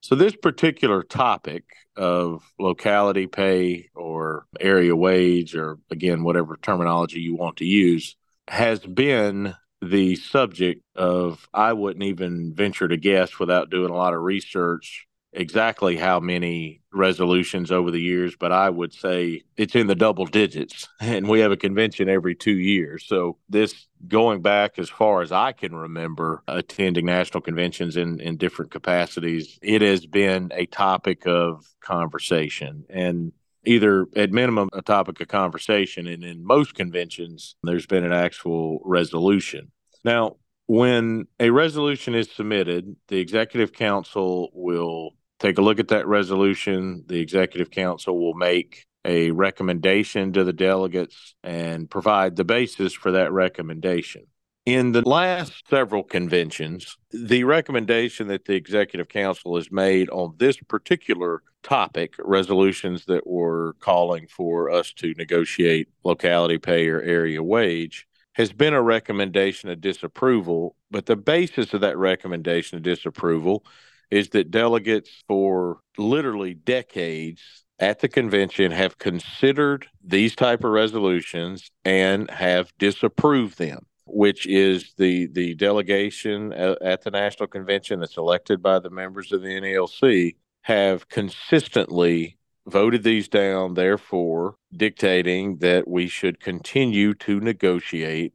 So, this particular topic of locality pay or area wage, or again, whatever terminology you want to use, has been the subject of, I wouldn't even venture to guess without doing a lot of research, exactly how many resolutions over the years, but I would say it's in the double digits. And we have a convention every two years. So this going back as far as I can remember attending national conventions in, in different capacities, it has been a topic of conversation and either at minimum a topic of conversation. And in most conventions, there's been an actual resolution. Now, when a resolution is submitted, the executive council will take a look at that resolution. The executive council will make a recommendation to the delegates and provide the basis for that recommendation. In the last several conventions, the recommendation that the executive council has made on this particular topic, resolutions that were calling for us to negotiate locality pay or area wage, has been a recommendation of disapproval. But the basis of that recommendation of disapproval is that delegates for literally decades at the convention have considered these type of resolutions and have disapproved them which is the the delegation at, the national convention that's elected by the members of the NALC have consistently voted these down therefore dictating that we should continue to negotiate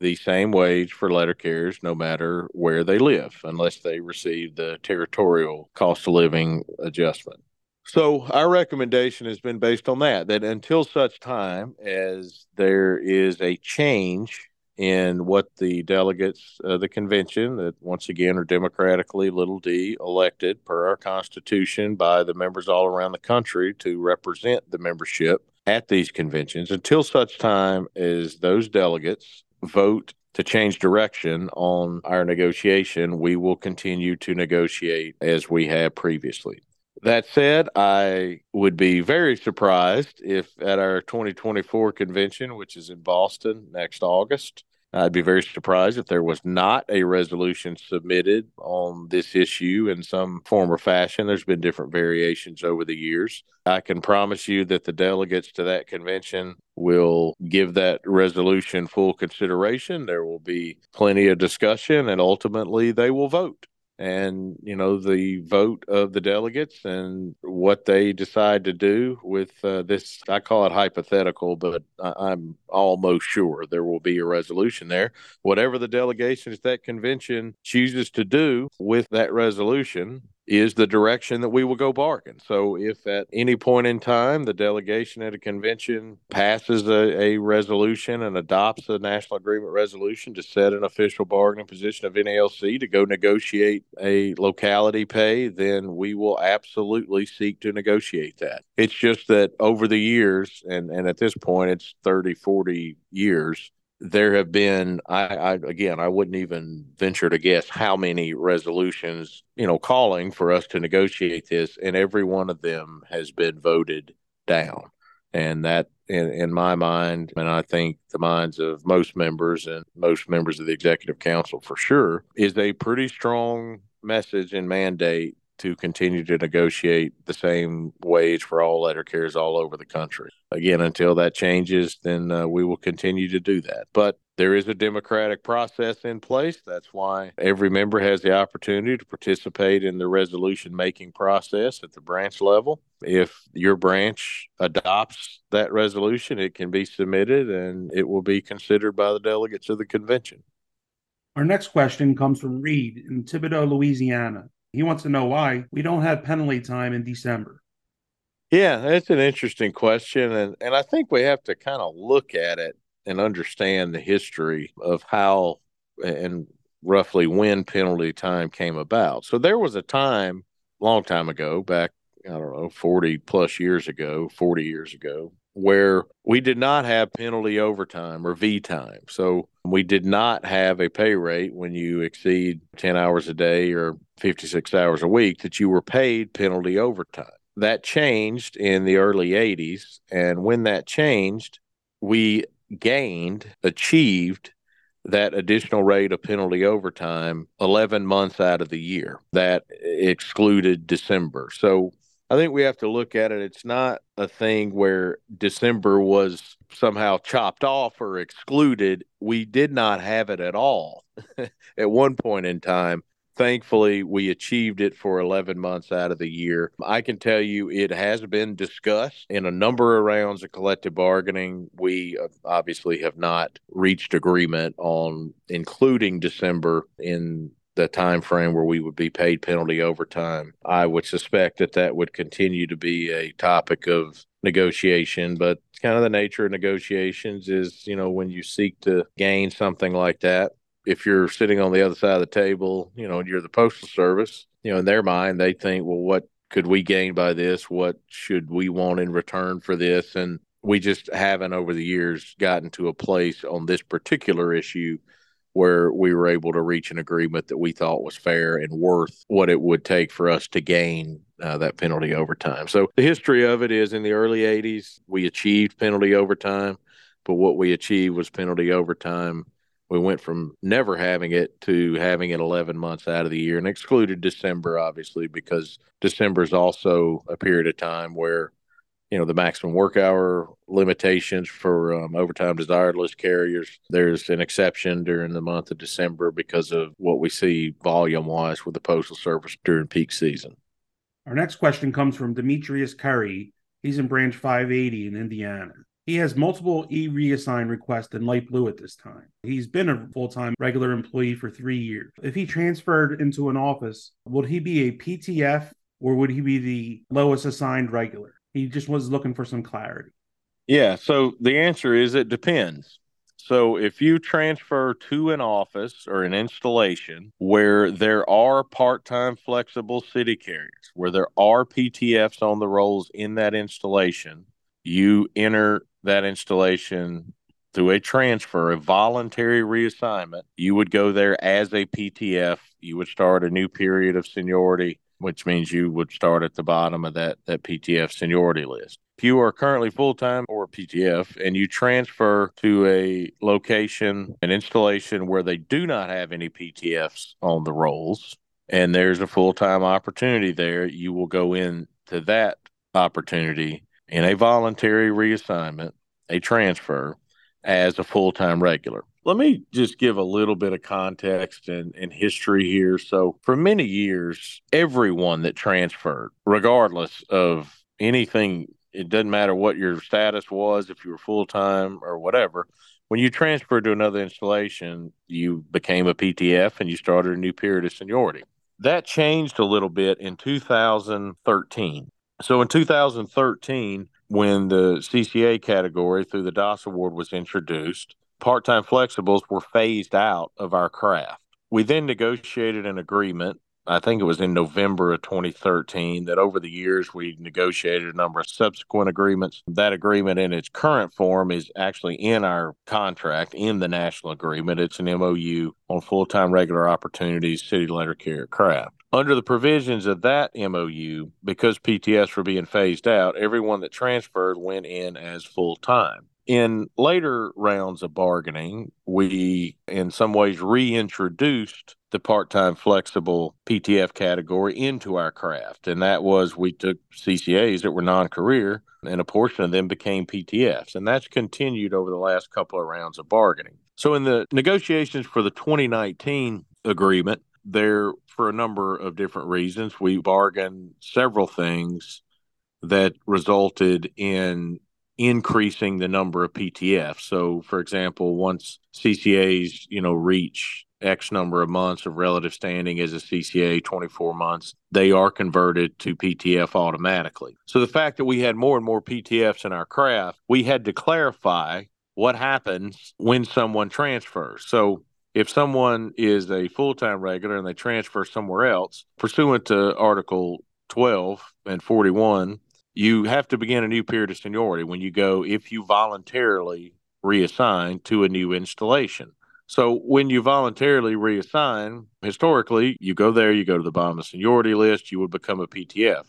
the same wage for letter carriers no matter where they live, unless they receive the territorial cost of living adjustment. So our recommendation has been based on that, that until such time as there is a change in what the delegates of the convention that once again are democratically little d elected per our constitution by the members all around the country to represent the membership at these conventions until such time as those delegates vote to change direction on our negotiation we will continue to negotiate as we have previously. That said, I would be very surprised if at our 2024 convention, which is in Boston next August, I'd be very surprised if there was not a resolution submitted on this issue in some form or fashion. There's been different variations over the years. I can promise you that the delegates to that convention will give that resolution full consideration. There will be plenty of discussion, and ultimately, they will vote and you know the vote of the delegates and what they decide to do with uh, this i call it hypothetical but I- am almost sure there will be a resolution there. Whatever the delegation at that convention chooses to do with that resolution is the direction that we will go bargain. So, if at any point in time the delegation at a convention passes a, a, resolution and adopts a national agreement resolution to set an official bargaining position of NALC to go negotiate a locality pay, then we will absolutely seek to negotiate that. It's just that over the years, and, and at this point it's 30, 40 years, there have been I, I, again i wouldn't even venture to guess how many resolutions you know calling for us to negotiate this and every one of them has been voted down. And that in, in my mind and i think the minds of most members and most members of the executive council for sure is a pretty strong message and mandate to continue to negotiate the same wage for all letter carriers all over the country. Again, until that changes, then uh, we will continue to do that. But there is a democratic process in place. That's why every member has the opportunity to participate in the resolution making process at the branch level. If your branch adopts that resolution, it can be submitted and it will be considered by the delegates of the convention. Our next question comes from Reed in Thibodaux, Louisiana. He wants to know why we don't have penalty time in December. Yeah, that's an interesting question. And, and I think we have to kind of look at it and understand the history of how and roughly when penalty time came about. So there was a time, long time ago, back, I don't know, 40 plus years ago, 40 years ago, where we did not have penalty overtime or V time. So we did not have a pay rate when you exceed 10 hours a day or 56 hours a week that you were paid penalty overtime. That changed in the early 80s. And when that changed, we gained, achieved that additional rate of penalty overtime 11 months out of the year. That excluded December. So I think we have to look at it. It's not a thing where December was somehow chopped off or excluded. We did not have it at all at one point in time. Thankfully, we achieved it for 11 months out of the year. I can tell you it has been discussed in a number of rounds of collective bargaining. We uh, obviously have not reached agreement on including December in the time frame where we would be paid penalty overtime. I would suspect that that would continue to be a topic of negotiation, but kind of the nature of negotiations is, you know, when you seek to gain something like that, if you're sitting on the other side of the table, you know, you're the postal service, you know, in their mind, they think, well, what could we gain by this? What should we want in return for this? And we just haven't over the years gotten to a place on this particular issue where we were able to reach an agreement that we thought was fair and worth what it would take for us to gain uh, that penalty overtime. So the history of it is in the early 80s, we achieved penalty overtime, but what we achieved was penalty overtime. We went from never having it to having it 11 months out of the year and excluded December, obviously, because December is also a period of time where you know the maximum work hour limitations for um, overtime desired list carriers there's an exception during the month of december because of what we see volume wise with the postal service during peak season our next question comes from demetrius curry he's in branch 580 in indiana He has multiple e reassign requests in light blue at this time. He's been a full time regular employee for three years. If he transferred into an office, would he be a PTF or would he be the lowest assigned regular? He just was looking for some clarity. Yeah. So the answer is it depends. So if you transfer to an office or an installation where there are part time flexible city carriers, where there are PTFs on the rolls in that installation, you enter that installation through a transfer, a voluntary reassignment. You would go there as a PTF. You would start a new period of seniority, which means you would start at the bottom of that, that PTF seniority list. If you are currently full time or PTF and you transfer to a location, an installation where they do not have any PTFs on the rolls, and there's a full time opportunity there, you will go into that opportunity in a voluntary reassignment, a transfer as a full time regular. Let me just give a little bit of context and, and history here. So, for many years, everyone that transferred, regardless of anything, it doesn't matter what your status was, if you were full time or whatever, when you transferred to another installation, you became a PTF and you started a new period of seniority. That changed a little bit in 2013. So in 2013, when the CCA category through the DOS award was introduced, part time flexibles were phased out of our craft. We then negotiated an agreement. I think it was in November of 2013 that over the years we negotiated a number of subsequent agreements. That agreement in its current form is actually in our contract in the national agreement. It's an MOU on full time regular opportunities, city letter carrier craft. Under the provisions of that MOU, because PTFs were being phased out, everyone that transferred went in as full time. In later rounds of bargaining, we in some ways reintroduced the part time flexible PTF category into our craft. And that was we took CCAs that were non career, and a portion of them became PTFs. And that's continued over the last couple of rounds of bargaining. So in the negotiations for the 2019 agreement, there for a number of different reasons. We bargained several things that resulted in increasing the number of PTFs. So, for example, once CCAs, you know, reach X number of months of relative standing as a CCA, 24 months, they are converted to PTF automatically. So, the fact that we had more and more PTFs in our craft, we had to clarify what happens when someone transfers. So, if someone is a full time regular and they transfer somewhere else, pursuant to Article 12 and 41, you have to begin a new period of seniority when you go, if you voluntarily reassign to a new installation. So when you voluntarily reassign, historically, you go there, you go to the bottom of the seniority list, you would become a PTF.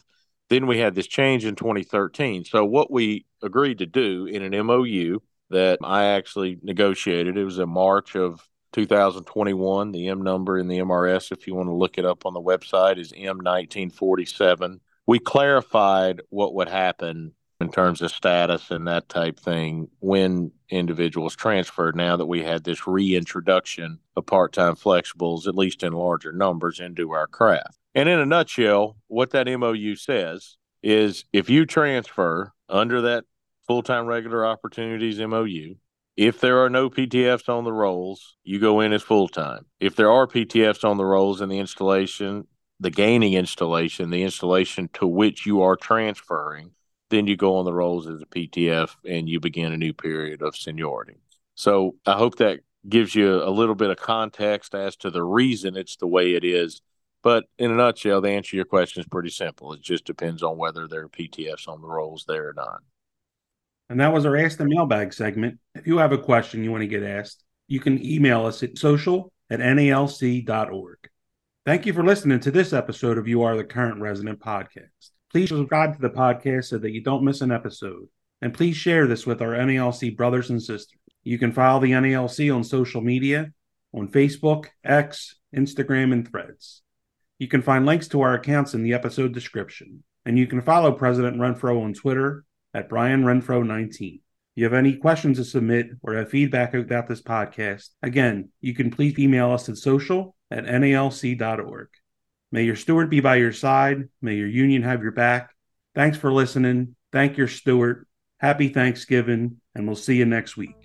Then we had this change in 2013. So what we agreed to do in an MOU that I actually negotiated, it was in March of 2021. The M number in the MRS, if you want to look it up on the website, is M1947. We clarified what would happen in terms of status and that type thing when individuals transferred now that we had this reintroduction of part-time flexibles at least in larger numbers into our craft and in a nutshell what that mou says is if you transfer under that full-time regular opportunities mou if there are no PTFs on the rolls, you go in as full time. If there are PTFs on the rolls in the installation, the gaining installation, the installation to which you are transferring, then you go on the rolls as a PTF and you begin a new period of seniority. So I hope that gives you a little bit of context as to the reason it's the way it is. But in a nutshell, the answer to your question is pretty simple. It just depends on whether there are PTFs on the rolls there or not. And that was our Ask the Mailbag segment. If you have a question you want to get asked, you can email us at social at nalc.org. Thank you for listening to this episode of You Are the Current Resident podcast. Please subscribe to the podcast so that you don't miss an episode. And please share this with our NALC brothers and sisters. You can follow the NALC on social media on Facebook, X, Instagram, and Threads. You can find links to our accounts in the episode description. And you can follow President Renfroe on Twitter at Brian Renfroe 19. If you have any questions to submit or have feedback about this podcast, again, you can please email us at social at nalc.org. May your steward be by your side. May your union have your back. Thanks for listening. Thank your steward. Happy Thanksgiving, and we'll see you next week.